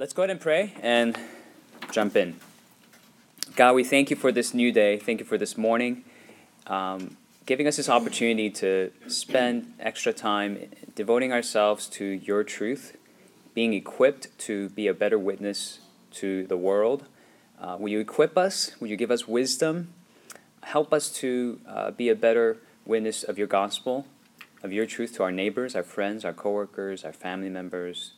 Let's go ahead and pray and jump in. God, we thank you for this new day. Thank you for this morning, um, giving us this opportunity to spend extra time devoting ourselves to your truth, being equipped to be a better witness to the world. Uh, will you equip us? Will you give us wisdom? Help us to uh, be a better witness of your gospel, of your truth to our neighbors, our friends, our coworkers, our family members.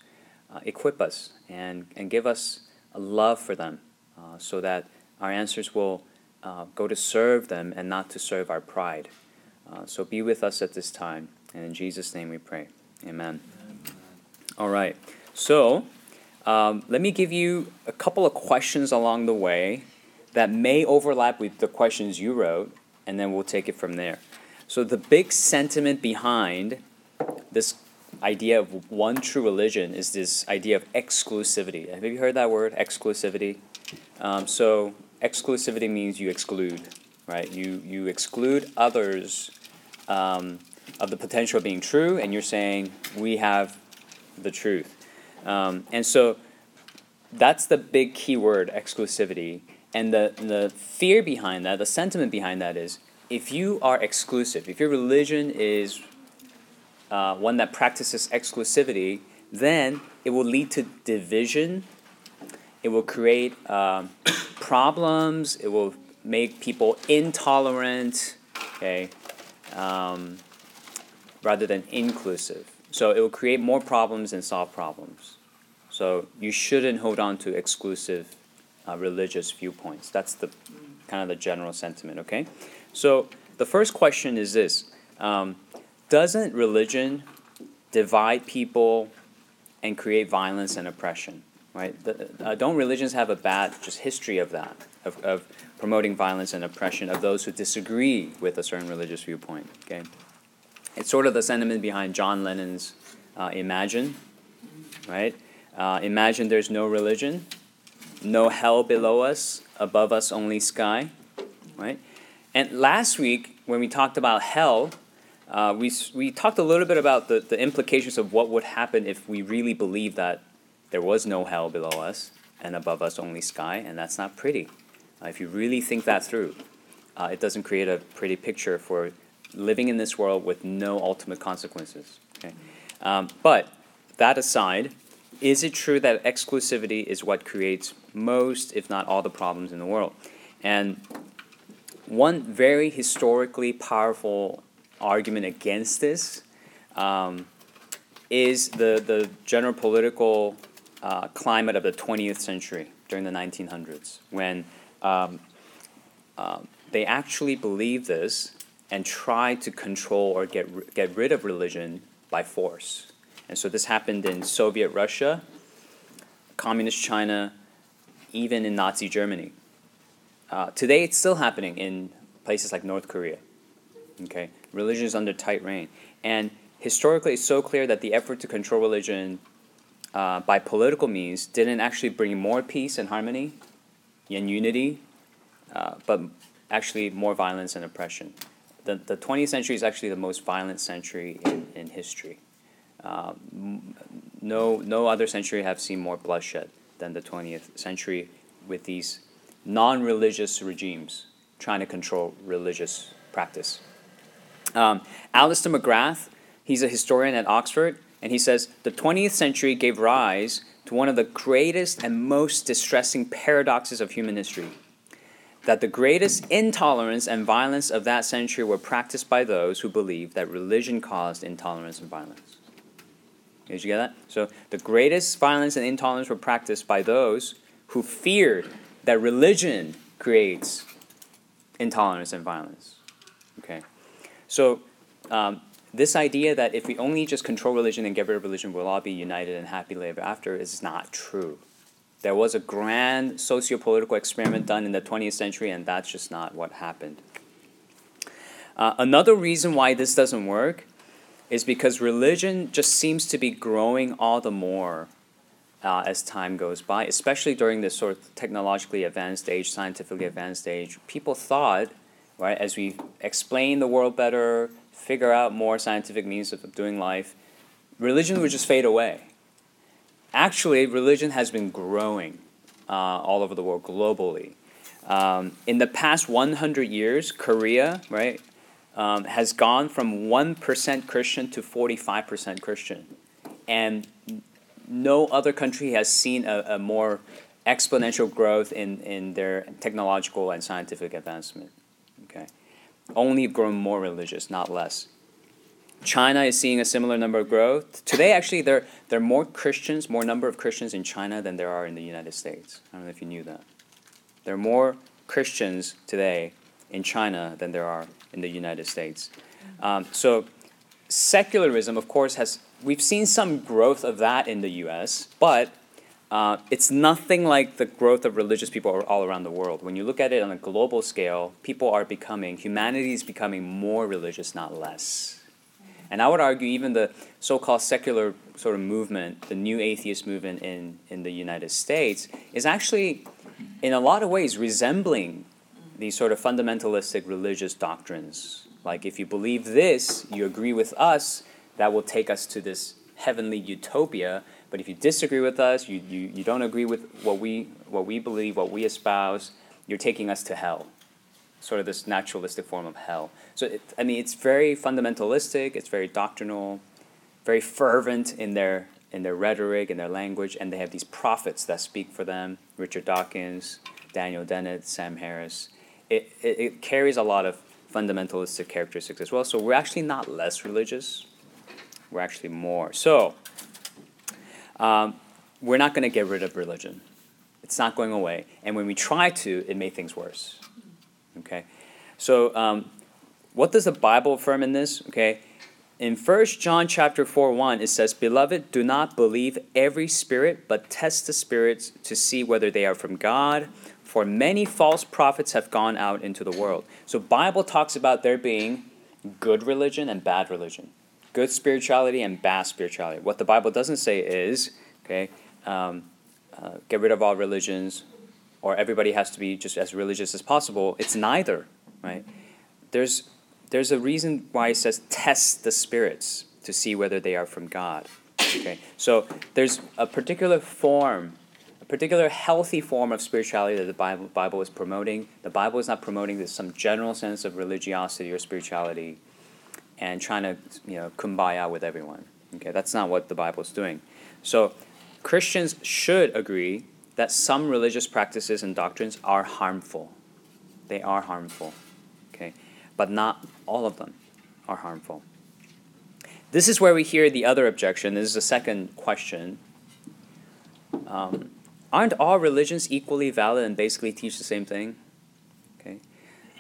Uh, equip us and, and give us a love for them uh, so that our answers will uh, go to serve them and not to serve our pride. Uh, so be with us at this time. And in Jesus' name we pray. Amen. Amen. All right. So um, let me give you a couple of questions along the way that may overlap with the questions you wrote, and then we'll take it from there. So, the big sentiment behind this idea of one true religion is this idea of exclusivity. Have you heard that word, exclusivity? Um, so, exclusivity means you exclude, right? You, you exclude others um, of the potential of being true, and you're saying, we have the truth. Um, and so, that's the big key word, exclusivity. And the, the fear behind that, the sentiment behind that is if you are exclusive, if your religion is uh, one that practices exclusivity, then it will lead to division. It will create um, problems. It will make people intolerant, okay, um, rather than inclusive. So it will create more problems and solve problems. So you shouldn't hold on to exclusive uh, religious viewpoints. That's the kind of the general sentiment. Okay, so the first question is this: um, Doesn't religion divide people and create violence and oppression? Right? Uh, don't religions have a bad just history of that of, of promoting violence and oppression of those who disagree with a certain religious viewpoint? Okay, it's sort of the sentiment behind John Lennon's uh, "Imagine." Right? Uh, imagine there's no religion no hell below us, above us only sky, right? And last week, when we talked about hell, uh, we, we talked a little bit about the, the implications of what would happen if we really believed that there was no hell below us and above us only sky, and that's not pretty. Uh, if you really think that through, uh, it doesn't create a pretty picture for living in this world with no ultimate consequences. Okay? Um, but that aside, is it true that exclusivity is what creates most, if not all, the problems in the world? And one very historically powerful argument against this um, is the, the general political uh, climate of the 20th century during the 1900s, when um, uh, they actually believed this and tried to control or get, get rid of religion by force. And so this happened in Soviet Russia, Communist China, even in Nazi Germany. Uh, today, it's still happening in places like North Korea. Okay, religion is under tight rein, and historically, it's so clear that the effort to control religion uh, by political means didn't actually bring more peace and harmony and unity, uh, but actually more violence and oppression. The, the 20th century is actually the most violent century in, in history. Um, no, no other century have seen more bloodshed than the 20th century with these non religious regimes trying to control religious practice. Um, Alister McGrath, he's a historian at Oxford, and he says the 20th century gave rise to one of the greatest and most distressing paradoxes of human history. That the greatest intolerance and violence of that century were practiced by those who believed that religion caused intolerance and violence. Did you get that? So the greatest violence and intolerance were practiced by those who feared that religion creates intolerance and violence. So um, this idea that if we only just control religion and get rid of religion, we'll all be united and happy ever after is not true. There was a grand socio-political experiment done in the 20th century, and that's just not what happened. Uh, another reason why this doesn't work is because religion just seems to be growing all the more uh, as time goes by, especially during this sort of technologically advanced age, scientifically advanced age. People thought, right, as we explain the world better, figure out more scientific means of doing life, religion would just fade away. actually, religion has been growing uh, all over the world globally. Um, in the past 100 years, Korea, right, um, has gone from 1% Christian to 45% Christian. And no other country has seen a, a more exponential growth in, in their technological and scientific advancement. Okay, only grown more religious, not less. China is seeing a similar number of growth. Today, actually, there, there are more Christians, more number of Christians in China than there are in the United States. I don't know if you knew that. There are more Christians today in China than there are in the United States. Um, so, secularism, of course, has we've seen some growth of that in the U.S., but uh, it's nothing like the growth of religious people all around the world. When you look at it on a global scale, people are becoming, humanity is becoming more religious, not less. And I would argue even the so-called secular sort of movement, the new atheist movement in, in the United States, is actually, in a lot of ways, resembling these sort of fundamentalistic religious doctrines. Like if you believe this, you agree with us, that will take us to this heavenly utopia but if you disagree with us, you, you, you don't agree with what we, what we believe, what we espouse, you're taking us to hell. Sort of this naturalistic form of hell. So, it, I mean, it's very fundamentalistic, it's very doctrinal, very fervent in their, in their rhetoric, in their language, and they have these prophets that speak for them Richard Dawkins, Daniel Dennett, Sam Harris. It, it, it carries a lot of fundamentalistic characteristics as well. So, we're actually not less religious, we're actually more. So, um, we're not going to get rid of religion. It's not going away. And when we try to, it makes things worse. Okay? So, um, what does the Bible affirm in this? Okay? In 1 John chapter 4 1, it says, Beloved, do not believe every spirit, but test the spirits to see whether they are from God. For many false prophets have gone out into the world. So Bible talks about there being good religion and bad religion good spirituality and bad spirituality. What the Bible doesn't say is, okay, um, uh, get rid of all religions, or everybody has to be just as religious as possible. It's neither, right? There's there's a reason why it says test the spirits to see whether they are from God. Okay, so there's a particular form, a particular healthy form of spirituality that the Bible Bible is promoting. The Bible is not promoting this some general sense of religiosity or spirituality and trying to you know kumbaya with everyone. Okay, that's not what the Bible is doing. So Christians should agree that some religious practices and doctrines are harmful. They are harmful. Okay, but not all of them are harmful. This is where we hear the other objection. This is the second question. Um, aren't all religions equally valid and basically teach the same thing?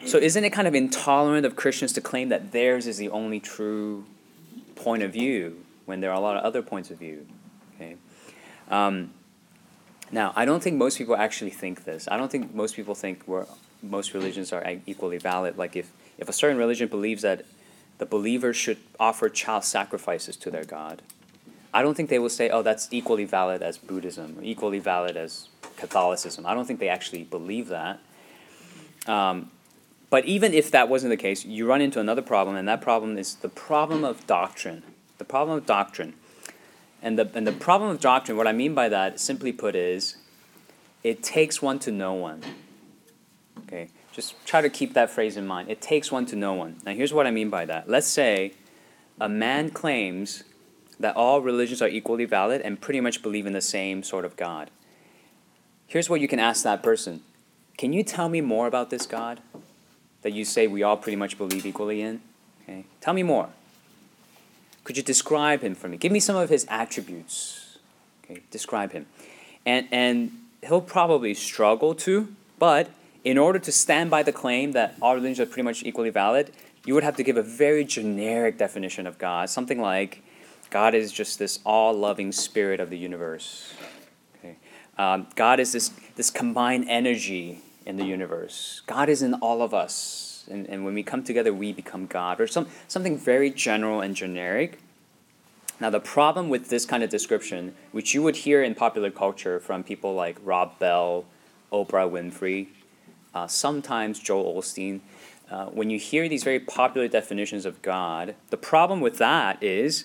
So isn't it kind of intolerant of Christians to claim that theirs is the only true point of view when there are a lot of other points of view? Okay. Um, now, I don't think most people actually think this. I don't think most people think we're, most religions are equally valid. Like if, if a certain religion believes that the believers should offer child sacrifices to their God, I don't think they will say, oh, that's equally valid as Buddhism, or equally valid as Catholicism. I don't think they actually believe that. Um, but even if that wasn't the case, you run into another problem, and that problem is the problem of doctrine. The problem of doctrine. And the, and the problem of doctrine, what I mean by that, simply put, is it takes one to know one. Okay? Just try to keep that phrase in mind. It takes one to know one. Now, here's what I mean by that. Let's say a man claims that all religions are equally valid and pretty much believe in the same sort of God. Here's what you can ask that person Can you tell me more about this God? That you say we all pretty much believe equally in? Okay. Tell me more. Could you describe him for me? Give me some of his attributes. Okay, describe him. And and he'll probably struggle to, but in order to stand by the claim that all religions are pretty much equally valid, you would have to give a very generic definition of God, something like God is just this all-loving spirit of the universe. Okay. Um, God is this this combined energy in the universe. God is in all of us. And, and when we come together, we become God, or some, something very general and generic. Now, the problem with this kind of description, which you would hear in popular culture from people like Rob Bell, Oprah Winfrey, uh, sometimes Joel Osteen, uh, when you hear these very popular definitions of God, the problem with that is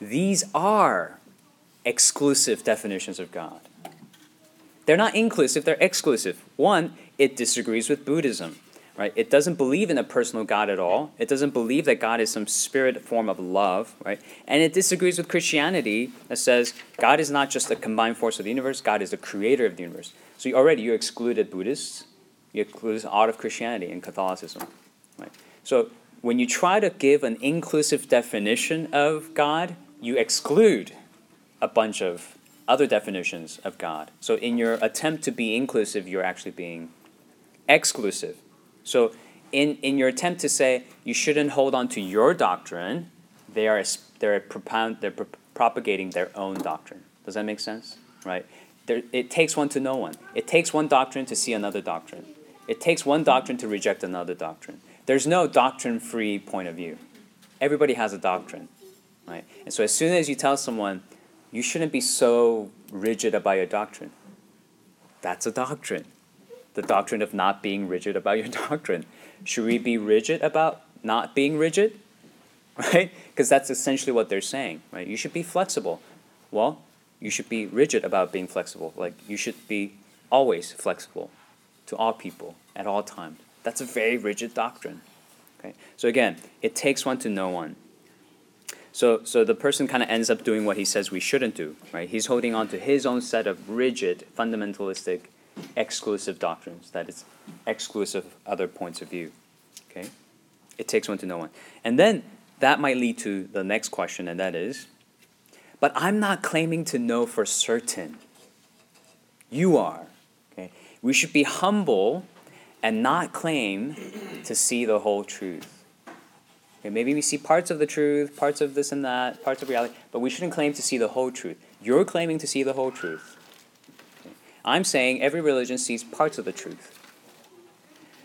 these are exclusive definitions of God. They're not inclusive, they're exclusive. One, it disagrees with Buddhism, right? It doesn't believe in a personal God at all. It doesn't believe that God is some spirit form of love, right? And it disagrees with Christianity that says God is not just a combined force of the universe, God is the creator of the universe. So you already you excluded Buddhists, you excluded out of Christianity and Catholicism, right? So when you try to give an inclusive definition of God, you exclude a bunch of other definitions of God. So in your attempt to be inclusive, you're actually being exclusive. So in, in your attempt to say you shouldn't hold on to your doctrine, they are they're propound they're pro- propagating their own doctrine. Does that make sense? Right? There, it takes one to know one. It takes one doctrine to see another doctrine. It takes one doctrine to reject another doctrine. There's no doctrine-free point of view. Everybody has a doctrine, right? And so as soon as you tell someone you shouldn't be so rigid about your doctrine, that's a doctrine. The doctrine of not being rigid about your doctrine. Should we be rigid about not being rigid? Right? Because that's essentially what they're saying, right? You should be flexible. Well, you should be rigid about being flexible. Like you should be always flexible to all people at all times. That's a very rigid doctrine. Okay? So again, it takes one to know one. So, so the person kind of ends up doing what he says we shouldn't do, right? He's holding on to his own set of rigid, fundamentalistic, exclusive doctrines that is exclusive of other points of view. Okay? It takes one to know one. And then that might lead to the next question, and that is, but I'm not claiming to know for certain. You are. Okay? We should be humble and not claim to see the whole truth. Okay, maybe we see parts of the truth, parts of this and that, parts of reality, but we shouldn't claim to see the whole truth. You're claiming to see the whole truth. Okay. I'm saying every religion sees parts of the truth.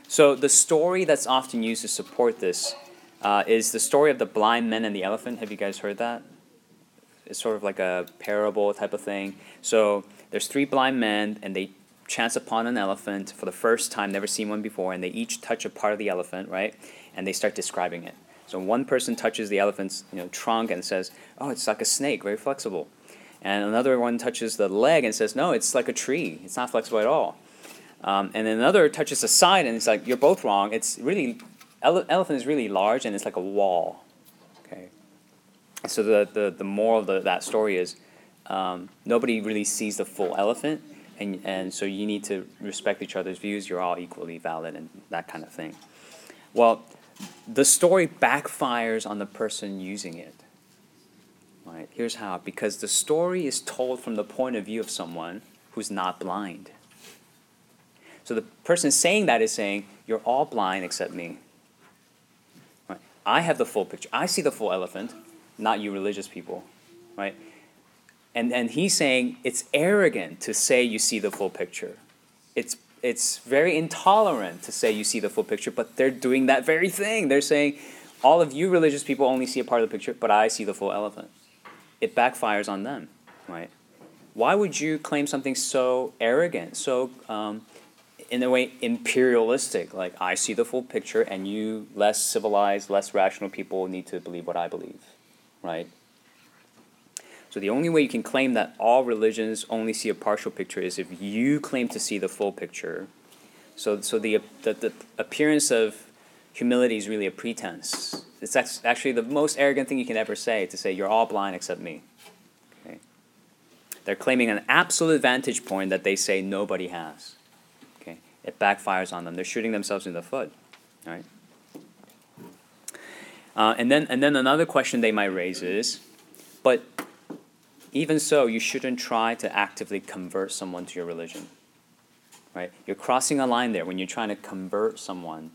So the story that's often used to support this uh, is the story of the blind men and the elephant. Have you guys heard that? It's sort of like a parable type of thing. So there's three blind men, and they chance upon an elephant for the first time, never seen one before, and they each touch a part of the elephant, right? And they start describing it. So one person touches the elephant's you know, trunk and says, "Oh, it's like a snake, very flexible," and another one touches the leg and says, "No, it's like a tree. It's not flexible at all." Um, and then another touches the side and it's like, "You're both wrong. It's really ele- elephant is really large and it's like a wall." Okay. So the the, the moral of the, that story is um, nobody really sees the full elephant, and and so you need to respect each other's views. You're all equally valid and that kind of thing. Well, the story backfires on the person using it. Right? Here's how because the story is told from the point of view of someone who's not blind. So the person saying that is saying, You're all blind except me. Right? I have the full picture. I see the full elephant, not you religious people. Right? And, and he's saying it's arrogant to say you see the full picture. It's it's very intolerant to say you see the full picture, but they're doing that very thing. They're saying, all of you religious people only see a part of the picture, but I see the full elephant. It backfires on them, right? Why would you claim something so arrogant, so, um, in a way, imperialistic? Like, I see the full picture, and you, less civilized, less rational people, need to believe what I believe, right? So the only way you can claim that all religions only see a partial picture is if you claim to see the full picture. So, so the, the, the appearance of humility is really a pretense. It's actually the most arrogant thing you can ever say to say, you're all blind except me. Okay? They're claiming an absolute vantage point that they say nobody has. Okay? It backfires on them. They're shooting themselves in the foot. Right? Uh, and, then, and then another question they might raise is, but even so, you shouldn't try to actively convert someone to your religion. Right? You're crossing a line there when you're trying to convert someone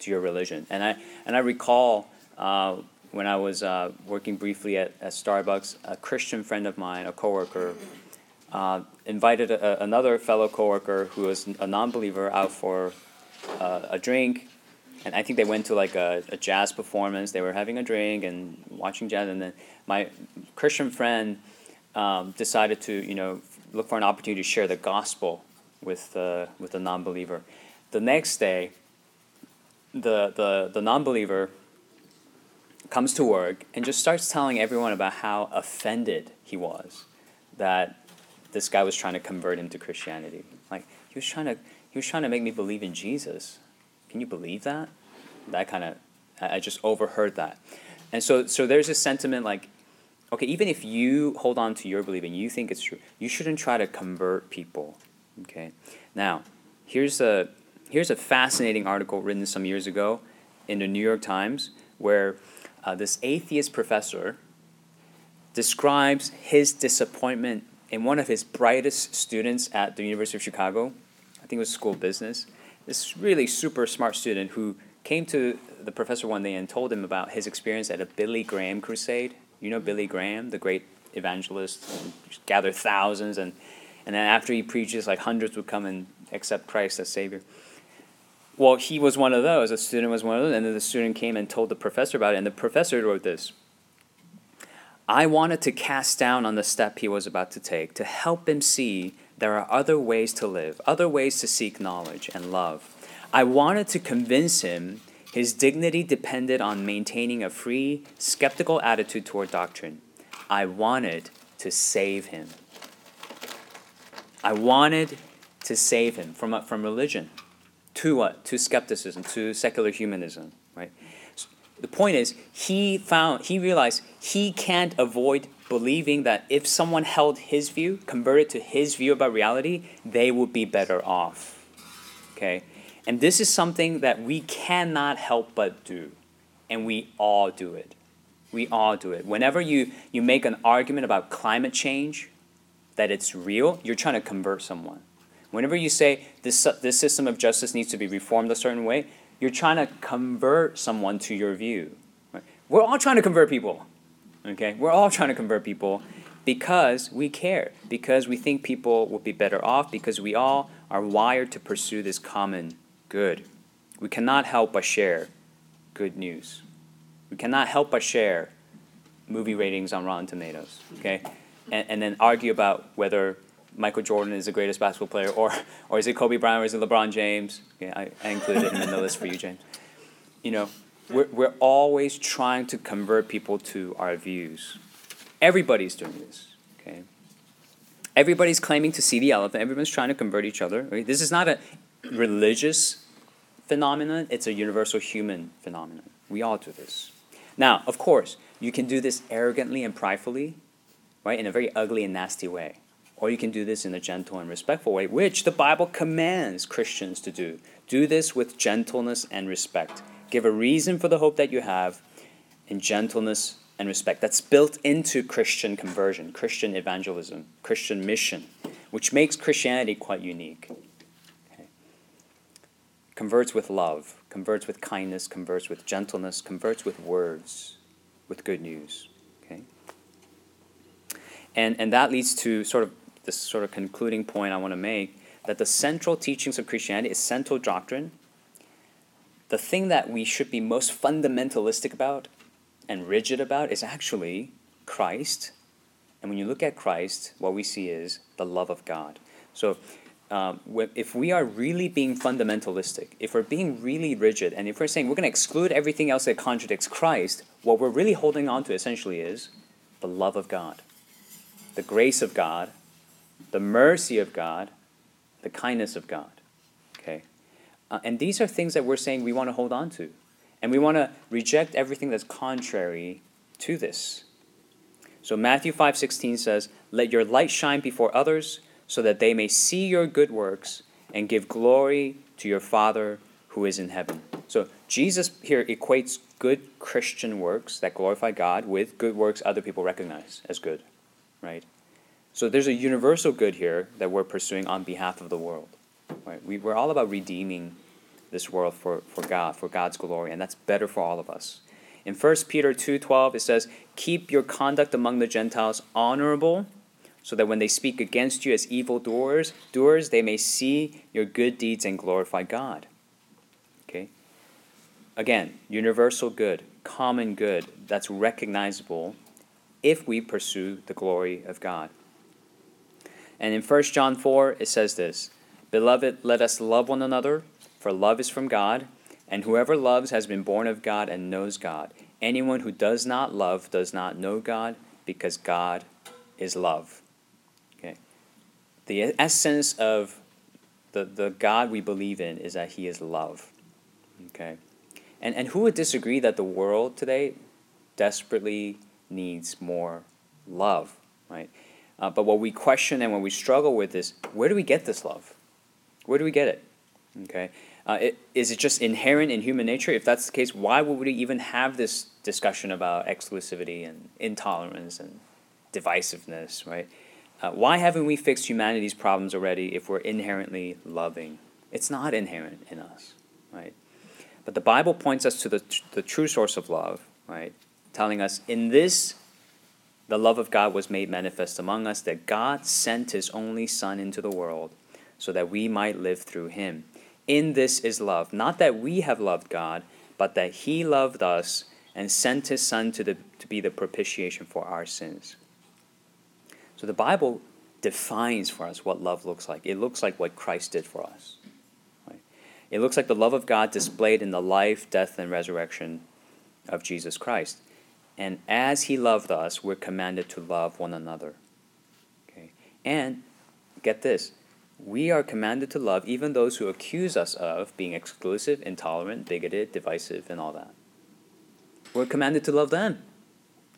to your religion. And I and I recall uh, when I was uh, working briefly at, at Starbucks, a Christian friend of mine, a coworker, uh, invited a, another fellow coworker who was a non-believer out for uh, a drink, and I think they went to like a, a jazz performance. They were having a drink and watching jazz, and then my Christian friend um, decided to you know look for an opportunity to share the gospel with the with the non-believer. The next day, the the the non-believer comes to work and just starts telling everyone about how offended he was that this guy was trying to convert him to Christianity. Like he was trying to he was trying to make me believe in Jesus. Can you believe that? That kind of I just overheard that. And so so there's a sentiment like okay, even if you hold on to your belief and you think it's true, you shouldn't try to convert people. Okay? Now, here's a here's a fascinating article written some years ago in the New York Times where uh, this atheist professor describes his disappointment in one of his brightest students at the University of Chicago. I think it was school business. This really super smart student who came to the professor one day and told him about his experience at a Billy Graham crusade. You know Billy Graham, the great evangelist, gathered thousands, and, and then after he preaches, like hundreds would come and accept Christ as Savior. Well, he was one of those. A student was one of those, and then the student came and told the professor about it, and the professor wrote this. I wanted to cast down on the step he was about to take to help him see there are other ways to live, other ways to seek knowledge and love. I wanted to convince him his dignity depended on maintaining a free, skeptical attitude toward doctrine. I wanted to save him. I wanted to save him from, from religion to what? To skepticism, to secular humanism, right? So the point is, he found, he realized he can't avoid believing that if someone held his view, converted to his view about reality, they would be better off. Okay? And this is something that we cannot help but do. And we all do it. We all do it. Whenever you, you make an argument about climate change, that it's real, you're trying to convert someone. Whenever you say this, this system of justice needs to be reformed a certain way, you're trying to convert someone to your view. Right? We're all trying to convert people. Okay? We're all trying to convert people because we care, because we think people will be better off, because we all are wired to pursue this common good. We cannot help but share good news. We cannot help but share movie ratings on Rotten Tomatoes, okay? And, and then argue about whether Michael Jordan is the greatest basketball player or, or is it Kobe Bryant or is it LeBron James? I, I included him in the list for you, James. You know, we're, we're always trying to convert people to our views. Everybody's doing this, okay? Everybody's claiming to see the elephant. Everyone's trying to convert each other. This is not a religious phenomenon, it's a universal human phenomenon. We all do this. Now, of course, you can do this arrogantly and pridefully, right, in a very ugly and nasty way. Or you can do this in a gentle and respectful way, which the Bible commands Christians to do. Do this with gentleness and respect. Give a reason for the hope that you have in gentleness and respect. That's built into Christian conversion, Christian evangelism, Christian mission, which makes Christianity quite unique converts with love, converts with kindness, converts with gentleness, converts with words, with good news. Okay? And, and that leads to sort of this sort of concluding point I want to make that the central teachings of Christianity is central doctrine. The thing that we should be most fundamentalistic about and rigid about is actually Christ. And when you look at Christ, what we see is the love of God. So um, if we are really being fundamentalistic, if we're being really rigid, and if we're saying we're going to exclude everything else that contradicts Christ, what we're really holding on to essentially is the love of God, the grace of God, the mercy of God, the kindness of God. Uh, and these are things that we're saying we want to hold on to. And we want to reject everything that's contrary to this. So Matthew 5:16 says, "Let your light shine before others so that they may see your good works and give glory to your Father who is in heaven. So Jesus here equates good Christian works that glorify God with good works other people recognize as good, right? So there's a universal good here that we're pursuing on behalf of the world. Right? We, we're all about redeeming this world for, for God, for God's glory, and that's better for all of us. In 1 Peter 2:12 it says, "Keep your conduct among the Gentiles honorable so that when they speak against you as evil doers, doers, they may see your good deeds and glorify God. Okay? Again, universal good, common good that's recognizable if we pursue the glory of God. And in 1 John 4, it says this Beloved, let us love one another, for love is from God, and whoever loves has been born of God and knows God. Anyone who does not love does not know God, because God is love. Okay. The essence of the, the God we believe in is that He is love. Okay. And, and who would disagree that the world today desperately needs more love, right? Uh, but what we question and what we struggle with is where do we get this love? Where do we get it? Okay. Uh, it, is it just inherent in human nature? If that's the case, why would we even have this discussion about exclusivity and intolerance and divisiveness, right? Uh, why haven't we fixed humanity's problems already if we're inherently loving? It's not inherent in us, right? But the Bible points us to the, the true source of love, right? Telling us in this, the love of God was made manifest among us, that God sent his only Son into the world so that we might live through him. In this is love, not that we have loved God, but that he loved us and sent his Son to, the, to be the propitiation for our sins. So the Bible defines for us what love looks like. It looks like what Christ did for us. Right? It looks like the love of God displayed in the life, death, and resurrection of Jesus Christ. And as he loved us, we're commanded to love one another. Okay? And get this, we are commanded to love even those who accuse us of being exclusive, intolerant, bigoted, divisive, and all that. We're commanded to love them,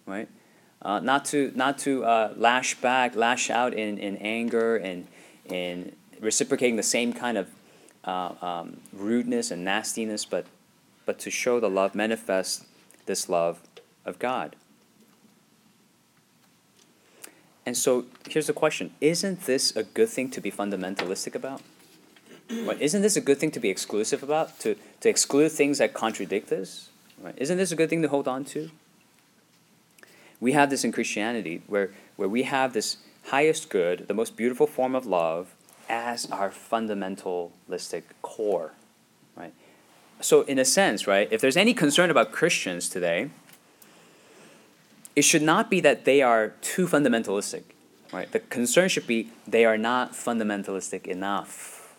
right? uh, not to not to uh, lash back, lash out in, in anger and in reciprocating the same kind of uh, um, rudeness and nastiness, but but to show the love, manifest this love of God. And so here's the question: Isn't this a good thing to be fundamentalistic about? Right? Isn't this a good thing to be exclusive about? To to exclude things that contradict this? Right? Isn't this a good thing to hold on to? we have this in Christianity where, where we have this highest good, the most beautiful form of love, as our fundamentalistic core, right? So, in a sense, right, if there's any concern about Christians today, it should not be that they are too fundamentalistic, right? The concern should be they are not fundamentalistic enough,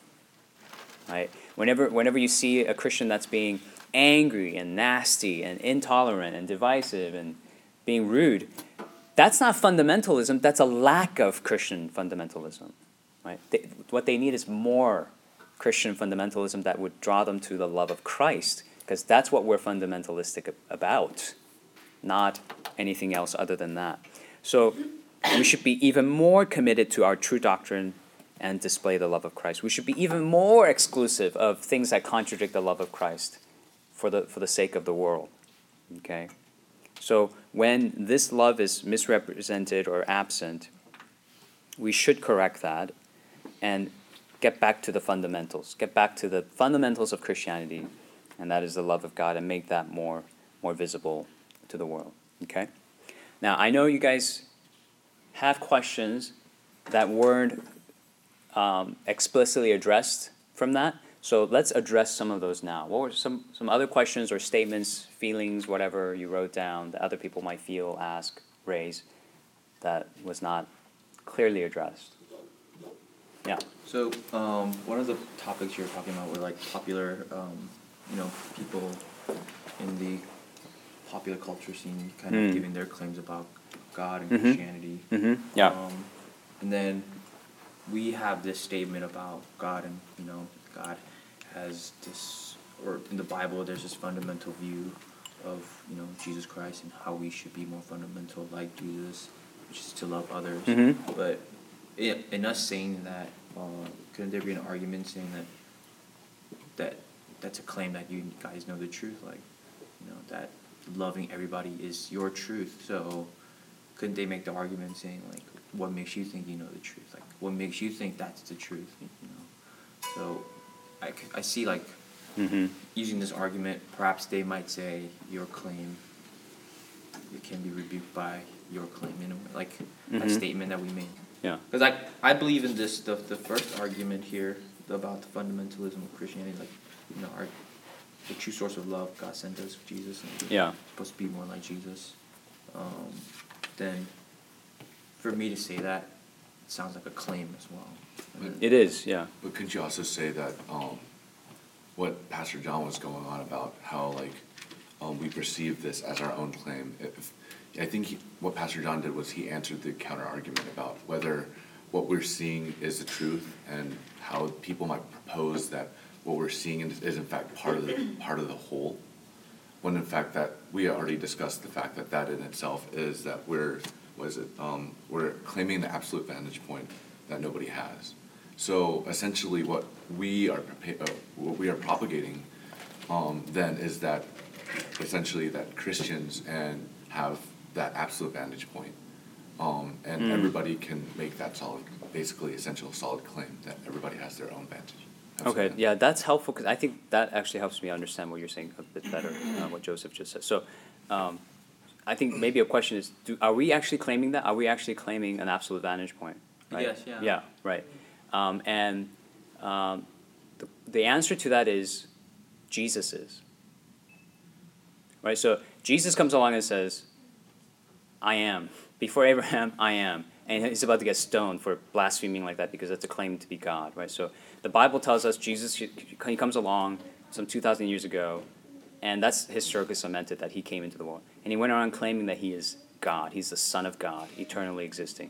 right? Whenever, whenever you see a Christian that's being angry and nasty and intolerant and divisive and being rude, that's not fundamentalism, that's a lack of Christian fundamentalism. Right? They, what they need is more Christian fundamentalism that would draw them to the love of Christ, because that's what we're fundamentalistic about, not anything else other than that. So we should be even more committed to our true doctrine and display the love of Christ. We should be even more exclusive of things that contradict the love of Christ for the, for the sake of the world. Okay? So when this love is misrepresented or absent, we should correct that and get back to the fundamentals, get back to the fundamentals of Christianity, and that is the love of God, and make that more, more visible to the world. Okay? Now, I know you guys have questions that weren't um, explicitly addressed from that. So let's address some of those now. What were some, some other questions or statements, feelings, whatever you wrote down that other people might feel, ask, raise, that was not clearly addressed? Yeah. So um, one of the topics you were talking about were like popular, um, you know, people in the popular culture scene kind Mm. of giving their claims about God and Mhm. Christianity. Mm-hmm. Yeah. Um, and then we have this statement about God and you know God has this, or in the Bible there's this fundamental view of you know Jesus Christ and how we should be more fundamental like Jesus, which is to love others. Mhm. But in, in us saying that, uh, couldn't there be an argument saying that that that's a claim that you guys know the truth, like you know that loving everybody is your truth. So couldn't they make the argument saying like, what makes you think you know the truth? Like, what makes you think that's the truth? You know. So I, I see like Mm-hmm. using this argument, perhaps they might say your claim it can be rebuked by your claim in a way, like that Mhm. statement that we made. Yeah. Because I, I believe in this the, the first argument here about the fundamentalism of Christianity, like you know our the true source of love, God sent us Jesus, and we're Yeah. supposed to be more like Jesus. Um, then, for me to say that, it sounds like a claim as well. I It is, yeah. But could you also say that um, what Pastor John was going on about how like um, we perceive this as our own claim. If, I think he, what Pastor John did was he answered the counter argument about whether what we're seeing is the truth and how people might propose that what we're seeing is, is in fact part of the part of the whole. When in fact that we already discussed the fact that that in itself is that we're was it um, we're claiming the absolute vantage point that nobody has. So essentially, what we are uh, what we are propagating um, then is that essentially that Christians and have that absolute vantage point, um, and Mm. everybody can make that solid, basically essential solid claim that everybody has their own vantage. Okay, yeah, that's helpful because I think that actually helps me understand what you're saying a bit better, uh, what Joseph just said. So, um, I think maybe a question is, do, are we actually claiming that? Are we actually claiming an absolute vantage point? Right? Yes, yeah. Yeah, right. Um, and um, the, the answer to that is Jesus is. Right? So Jesus comes along and says, I am. Before Abraham, I am. And he's about to get stoned for blaspheming like that because that's a claim to be God, right? So the Bible tells us Jesus, he comes along some 2,000 years ago, and that's historically cemented that he came into the world. And he went around claiming that he is God. He's the Son of God, eternally existing.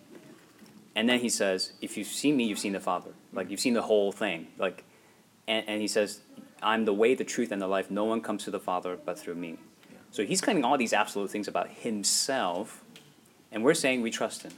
And then he says, if you've seen me, you've seen the Father. Like, you've seen the whole thing. Like, and, and he says, I'm the way, the truth, and the life. No one comes to the Father but through me. So he's claiming all these absolute things about himself, and we're saying we trust him.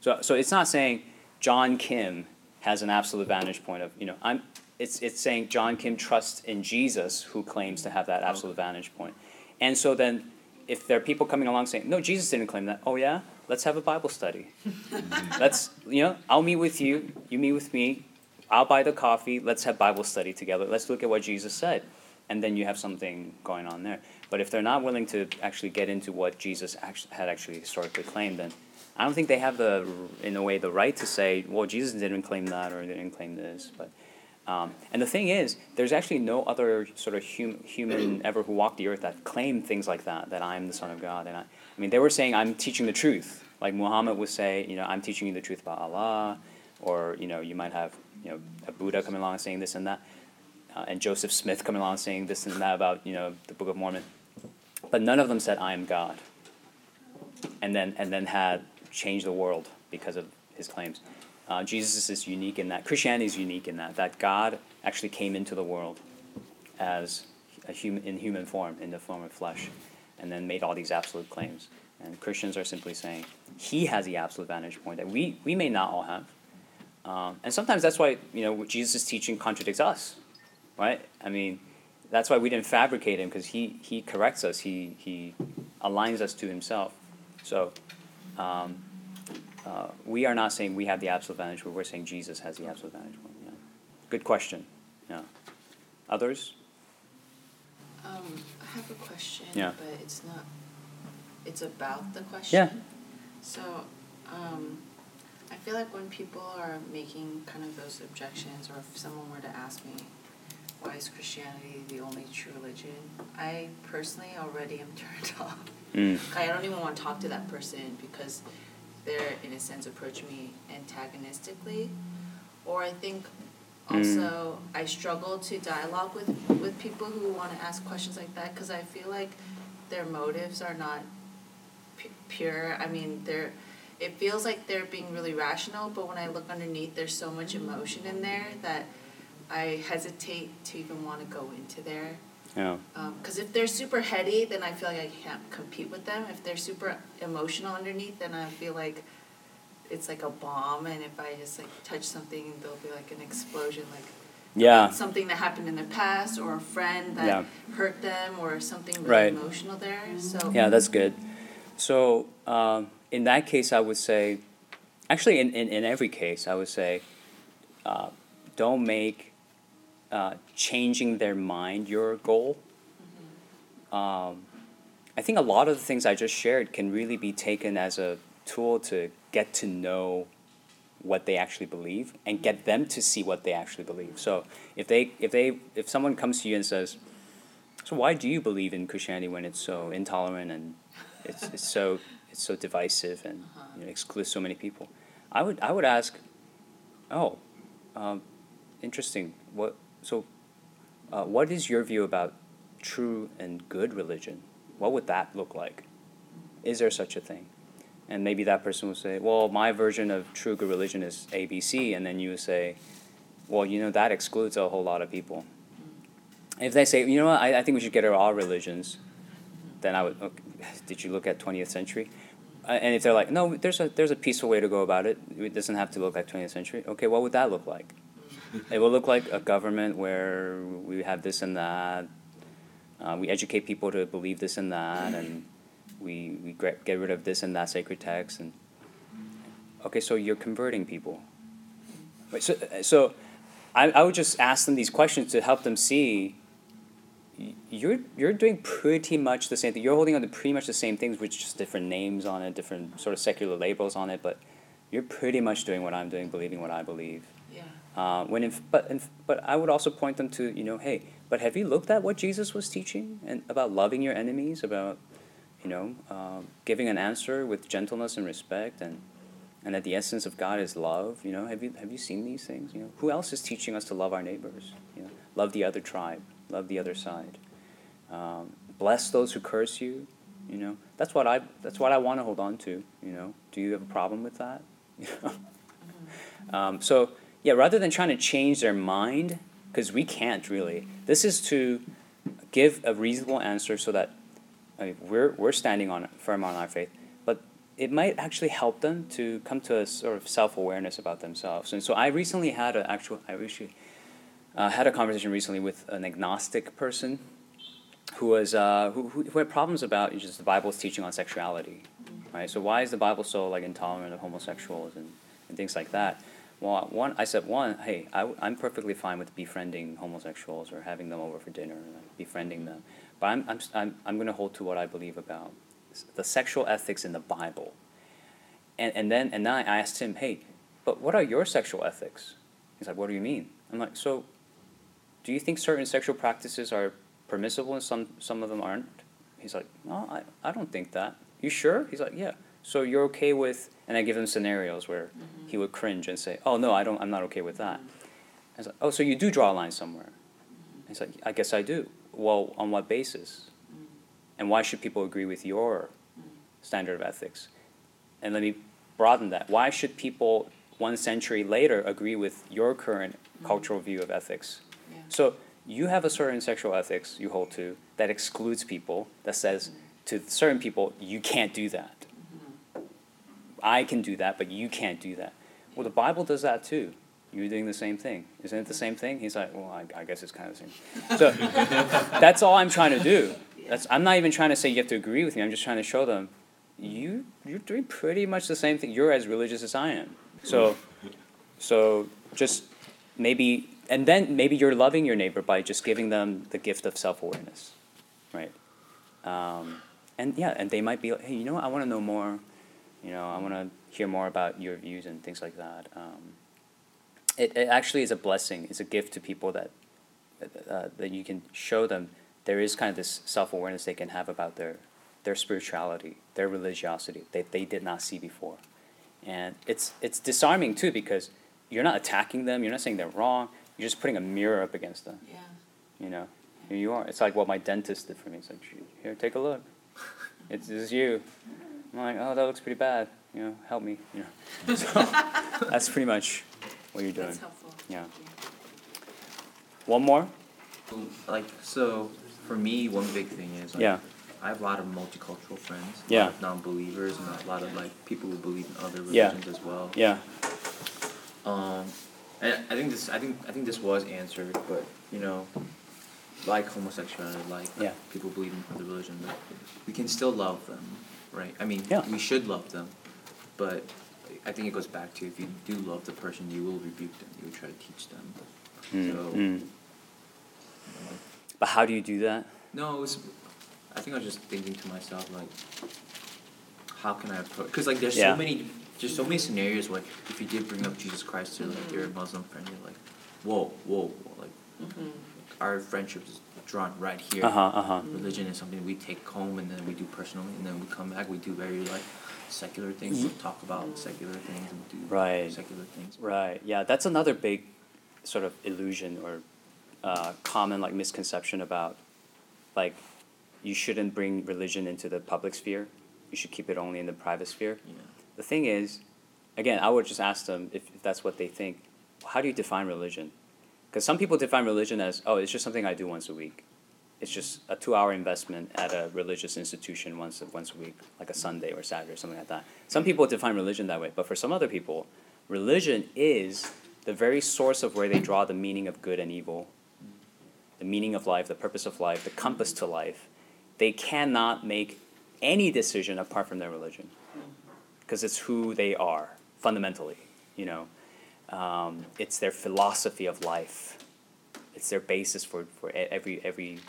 So, so it's not saying John Kim has an absolute vantage point of, you know, I'm, it's, it's saying John Kim trusts in Jesus who claims to have that absolute vantage point. And so then, if there are people coming along saying, no, Jesus didn't claim that, oh yeah, let's have a Bible study. let's, you know, I'll meet with you, you meet with me, I'll buy the coffee, let's have Bible study together, let's look at what Jesus said. And then you have something going on there. But if they're not willing to actually get into what Jesus actually, had actually historically claimed, then I don't think they have the, in a way, the right to say, well, Jesus didn't claim that or didn't claim this. But, um, and the thing is, there's actually no other sort of hum, human ever who walked the earth that claimed things like that, that I'm the Son of God. And I, I mean, they were saying, I'm teaching the truth. Like Muhammad would say, you know, I'm teaching you the truth about Allah. Or, you know, you might have, you know, a Buddha coming along saying this and that. Uh, and Joseph Smith coming along saying this and that about, you know, the Book of Mormon. But none of them said, I am God. And then, and then had changed the world because of his claims. Uh, Jesus is unique in that. Christianity is unique in that. That God actually came into the world as a human, in human form, in the form of flesh, and then made all these absolute claims. And Christians are simply saying he has the absolute vantage point that we, we may not all have. Um, and sometimes that's why you know Jesus' teaching contradicts us, right? I mean, that's why we didn't fabricate him because he, he corrects us. He, he aligns us to himself. So um, uh, we are not saying we have the absolute advantage, point. We're saying Jesus has the absolute advantage. Yeah. Good question. Yeah. Others? Um, I have a question, Yeah. but it's not, it's about the question. Yeah. So, um, I feel like when people are making kind of those objections, or if someone were to ask me, why is Christianity the only true religion? I personally already am turned off. Mm. I don't even want to talk to that person because they're, in a sense, approaching me antagonistically. Or I think also I struggle to dialogue with, with people who want to ask questions like that because I feel like their motives are not pu- pure. I mean, they're. It feels like they're being really rational, but when I look underneath, there's so much emotion in there that I hesitate to even want to go into there. Yeah. Because if they're super heady, then I feel like I can't compete with them. If they're super emotional underneath, then I feel like it's like a bomb, and if I just like touch something, there'll be like an explosion, like Yeah. something that happened in their past, or a friend that Yeah. hurt them, or something really Right. emotional there. So Yeah, that's good. So um, in that case, I would say, actually, in, in, in every case, I would say, uh, don't make uh, changing their mind your goal. Um, I think a lot of the things I just shared can really be taken as a tool to get to know what they actually believe and get them to see what they actually believe. So if they if they if someone comes to you and says, "So why do you believe in Christianity when it's so intolerant and it's, it's so it's so divisive and you know, excludes so many people?" I would I would ask, "Oh, um, interesting. What so? Uh, what is your view about true and good religion? What would that look like? Is there such a thing? And maybe that person will say, well, my version of true good religion is ABC, and then you say, well, you know, that excludes a whole lot of people. If they say, you know what, I, I think we should get rid of all religions, then I would, okay, did you look at 20th century? Uh, and if they're like, no, there's a, there's a peaceful way to go about it, it doesn't have to look like 20th century, okay, what would that look like? it will look like a government where we have this and that. Uh, we educate people to believe this and that, and we, we get get rid of this and that sacred text. And okay, so you're converting people. Wait, so so I, I would just ask them these questions to help them see. You're you're doing pretty much the same thing. You're holding on to pretty much the same things with just different names on it, different sort of secular labels on it, but you're pretty much doing what I'm doing, believing what I believe. Yeah. Uh, when in, but in, but I would also point them to you know hey but have you looked at what Jesus was teaching and about loving your enemies about you know uh, giving an answer with gentleness and respect and and that the essence of God is love you know? Have you have you seen these things you know? Who else is teaching us to love our neighbors you know? Love the other tribe love the other side. Um, bless those who curse you you know? That's what I that's what I want to hold on to you know? Do you have a problem with that um, so yeah, rather than trying to change their mind, because we can't really. This is to give a reasonable answer so that I mean, we're we're standing on firm on our faith, but it might actually help them to come to a sort of self awareness about themselves. And so I recently had an actual I recently uh, had a conversation recently with an agnostic person who was uh, who, who had problems about just the Bible's teaching on sexuality, right? So why is the Bible so like intolerant of homosexuals and, and things like that? Well, one, I said, one, hey, I, am perfectly fine with befriending homosexuals or having them over for dinner, and like, befriending them. But I'm, I'm, I'm, I'm going to hold to what I believe about the sexual ethics in the Bible. And, and then and then I asked him, hey, but what are your sexual ethics? He's like, what do you mean? I'm like, so do you think certain sexual practices are permissible and some, some of them aren't? He's like, no, I, I don't think that. You sure? He's like, yeah. So you're okay with, and I give him scenarios where mm-hmm. he would cringe and say, oh, no, I don't, I'm not okay with that. I was like, oh, so you do draw a line somewhere? Mm-hmm. He's like, I guess I do. Well, on what basis? Mm-hmm. And why should people agree with your standard of ethics? And let me broaden that. Why should people one century later agree with your current cultural view of ethics? Yeah. So you have a certain sexual ethics you hold to that excludes people, that says to certain people, you can't do that. Mm-hmm. I can do that, but you can't do that. Well, the Bible does that too. You're doing the same thing. Isn't it the same thing? He's like, well, I, I guess it's kind of the same. So that's all I'm trying to do. That's, I'm not even trying to say you have to agree with me. I'm just trying to show them you you're doing pretty much the same thing. You're as religious as I am. So so just maybe and then maybe you're loving your neighbor by just giving them the gift of self awareness, right? Um, and yeah, and they might be like, hey, you know what? I want to know more. You know, I want to hear more about your views and things like that. Um, it, it actually is a blessing. It's a gift to people that uh, that you can show them there is kind of this self awareness they can have about their their spirituality, their religiosity that they did not see before, and it's it's disarming too because you're not attacking them. You're not saying they're wrong. You're just putting a mirror up against them. Yeah. You know, here you are. It's like what my dentist did for me. It's like, here, take a look. It's this is you. I'm like, oh, that looks pretty bad. You know, help me. You know, so that's pretty much what you're doing. That's helpful. Yeah. One more. Like so, for me, one big thing is like, Yeah. I have a lot of multicultural friends. A Yeah. lot of non-believers and a lot of like people who believe in other Yeah. religions as well. Yeah. Um, and I think this, I think, I think this was answered, but you know, like homosexuality, like Yeah. people believe in other religions, but we can still love them, right? I mean, Yeah. we should love them, but I think it goes back to if you do love the person, you will rebuke them. You will try to teach them. Mm, So, mm. But how do you do that? no, it was. I think I was just thinking to myself like, how can I approach? Because like, there's Yeah. so many, there's so many scenarios where if you did bring up Jesus Christ to like your Muslim friend, you're like, whoa, whoa, whoa like Mm-hmm. our friendship is drawn right here. Uh huh. Uh huh. Religion is something we take home and then we do personally, and then we come back. We do very like secular things. We talk about secular things and do Right. secular things. Right. Yeah, that's another big sort of illusion or uh, common like misconception about like you shouldn't bring religion into the public sphere. You should keep it only in the private sphere. Yeah. The thing is, again, I would just ask them if, if that's what they think. How do you define religion? Because some people define religion as, oh, it's just something I do once a week. It's just a two-hour investment at a religious institution once once a week, like a Sunday or Saturday or something like that. Some people define religion that way, but for some other people, religion is the very source of where they draw the meaning of good and evil, the meaning of life, the purpose of life, the compass to life. They cannot make any decision apart from their religion because it's who they are fundamentally. You know, um, it's their philosophy of life. It's their basis for, for every every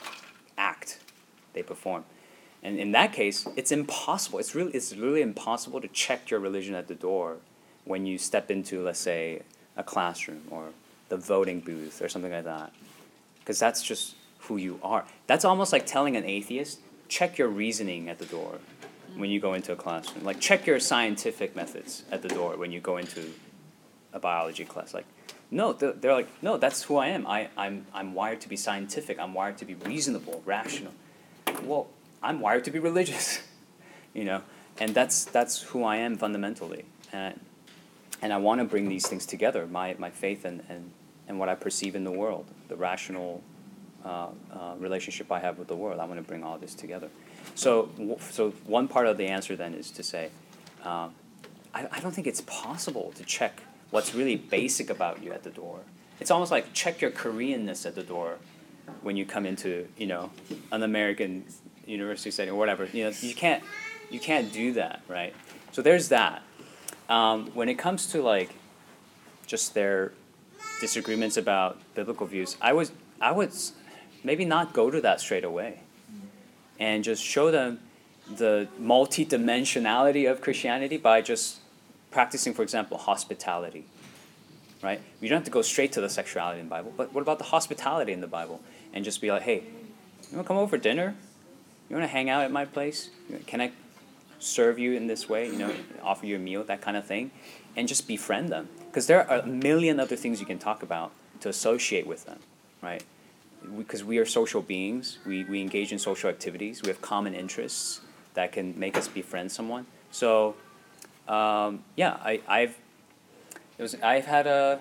act they perform. And in that case, it's impossible. It's really it's really impossible to check your religion at the door when you step into, let's say, a classroom or the voting booth or something like that, because that's just who you are. That's almost like telling an atheist, check your reasoning at the door when you go into a classroom. Like check your scientific methods at the door when you go into a biology class. Like, no, they're, they're like, no, that's who I am. I, I'm, I'm wired to be scientific. I'm wired to be reasonable, rational. Well, I'm wired to be religious, you know, and that's that's who I am fundamentally, and and I want to bring these things together, my my faith and and and what I perceive in the world, the rational uh, uh, relationship I have with the world. I want to bring all this together. So so one part of the answer then is to say, um, I I don't think it's possible to check what's really basic about you at the door. It's almost like check your Koreanness at the door when you come into you know an American university setting or whatever. You know you can't you can't do that, right? So there's that. Um, when it comes to like just their disagreements about biblical views, I was I would maybe not go to that straight away, and just show them the multi-dimensionality of Christianity by just practicing, for example, hospitality. Right? You don't have to go straight to the sexuality in the Bible, but what about the hospitality in the Bible? And just be like, hey, you want to come over for dinner? You want to hang out at my place? Can I serve you in this way? You know, offer you a meal, that kind of thing, and just befriend them. Because there are a million other things you can talk about to associate with them, right? Because we are social beings, we, we engage in social activities, we have common interests that can make us befriend someone. So, um, yeah, I, I've it was I've had a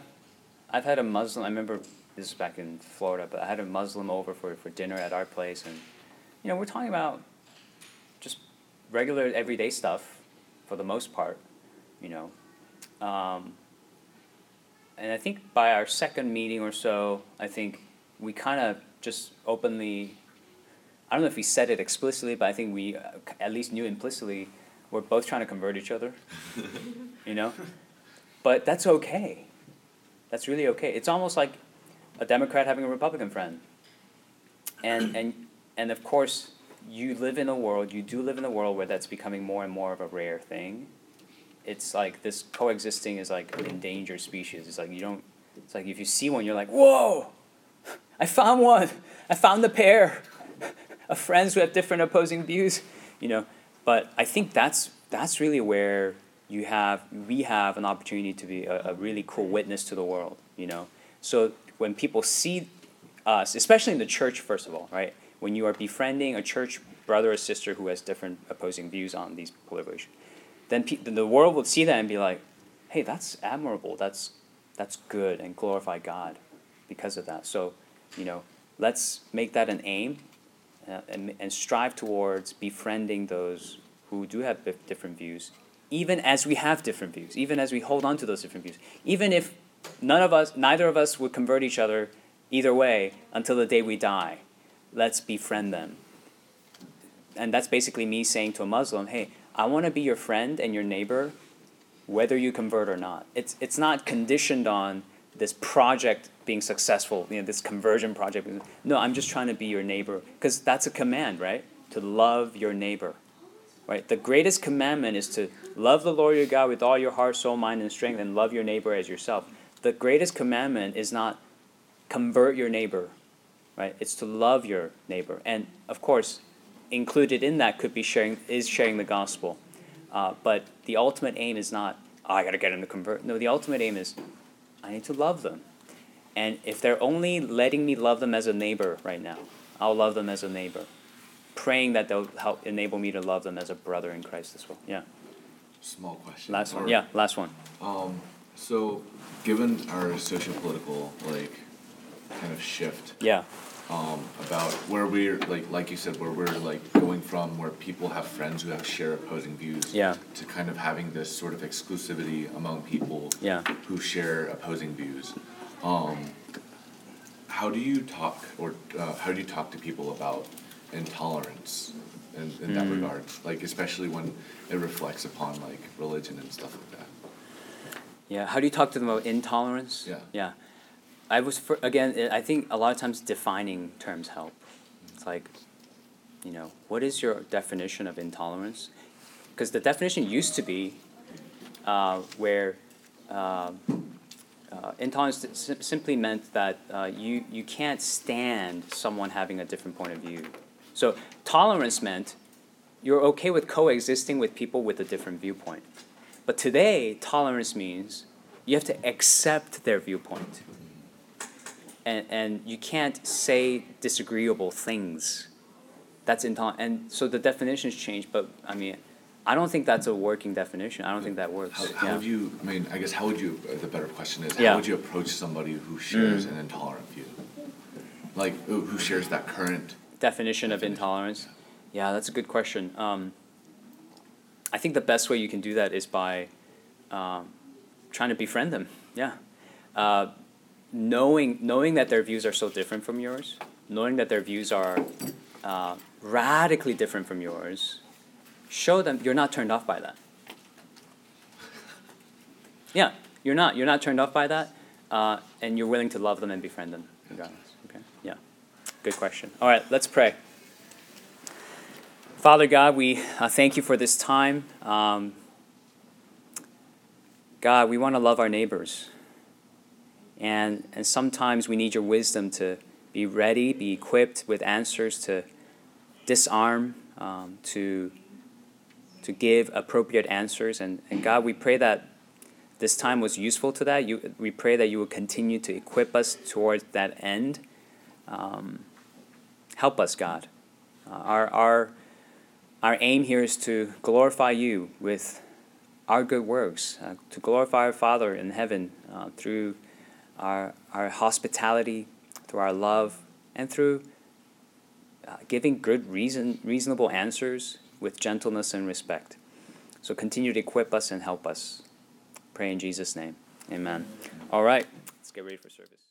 I've had a Muslim. I remember this is back in Florida, but I had a Muslim over for, for dinner at our place, and you know we're talking about just regular everyday stuff for the most part, you know. Um, and I think by our second meeting or so, I think we kind of just openly. I don't know if we said it explicitly, but I think we uh, at least knew implicitly we're both trying to convert each other. you know, but that's okay. That's really okay. It's almost like a Democrat having a Republican friend. And and and of course, you live in a world, you do live in a world where that's becoming more and more of a rare thing. It's like this coexisting is like an endangered species. It's like you don't it's like if you see one you're like, "Whoa! I found one. I found the pair of friends who have different opposing views." You know, but I think that's that's really where you have we have an opportunity to be a, a really cool witness to the world you know so when people see us especially in the church first of all right when you are befriending a church brother or sister who has different opposing views on these political issues then pe- then the world will see that and be like hey that's admirable that's that's good and glorify god because of that so you know let's make that an aim uh, and, and strive towards befriending those who do have dif- different views even as we have different views, even as we hold on to those different views, even if none of us, neither of us would convert each other either way until the day we die, let's befriend them. And that's basically me saying to a Muslim, hey, I want to be your friend and your neighbor, whether you convert or not. It's, it's not conditioned on this project being successful, you know, this conversion project. No, I'm just trying to be your neighbor, because that's a command, right? To love your neighbor right? The greatest commandment is to love the Lord your God with all your heart, soul, mind, and strength, and love your neighbor as yourself. The greatest commandment is not convert your neighbor, right? It's to love your neighbor, and of course, included in that could be sharing is sharing the gospel. Uh, but the ultimate aim is not oh, I got to get him to convert. No, the ultimate aim is I need to love them, and if they're only letting me love them as a neighbor right now, I'll love them as a neighbor. praying that they'll help enable me to love them as a brother in Christ as well. Yeah. Small question. Last one. or- Yeah, last one. Um, so, given our socio-political, like, kind of shift, Yeah. Um, about where we're, like, like you said, where we're, like, going from where people have friends who have share opposing views. Yeah. To kind of having this sort of exclusivity among people. Yeah. Who share opposing views. Um, how do you talk, or, uh, how do you talk to people about intolerance in, in that Mm. regard? Like, especially when it reflects upon, like, religion and stuff like that. Yeah. How do you talk to them about intolerance? Yeah. Yeah. I was for, again. I think a lot of times defining terms help. It's like, you know, what is your definition of intolerance? Because the definition used to be uh, where um uh, intolerance sim- simply meant that uh, you you can't stand someone having a different point of view. So tolerance meant you're okay with coexisting with people with a different viewpoint. But today, tolerance means you have to accept their viewpoint. And, and you can't say disagreeable things. That's intolerant. And so the definitions change, but I mean, I don't think that's a working definition. I don't think that works. How, how yeah. would you, I mean, I guess, how would you, uh, the better question is, Yeah. how would you approach somebody who shares Mm. an intolerant view? Like, who shares that current, definition of Definition. intolerance? Yeah, that's a good question. Um, I think the best way you can do that is by um, trying to befriend them. Yeah, uh, knowing knowing that their views are so different from yours, knowing that their views are uh, radically different from yours, show them you're not turned off by that. Yeah, you're not. You're not turned off by that, uh, and you're willing to love them and befriend them regardless. Okay. Yeah. Good question. All right, let's pray. Father God, we uh, thank you for this time. Um, God, we want to love our neighbors. And, and sometimes we need your wisdom to be ready, be equipped with answers to disarm, um, to, to give appropriate answers. And, and God, we pray that this time was useful to that. You, we pray that you will continue to equip us towards that end. Um, help us, God. Uh, our, our, our aim here is to glorify you with our good works, uh, to glorify our Father in heaven uh, through our, our hospitality, through our love, and through uh, giving good, reason, reasonable answers with gentleness and respect. So continue to equip us and help us. Pray in Jesus' name. Amen. All right, let's get ready for service.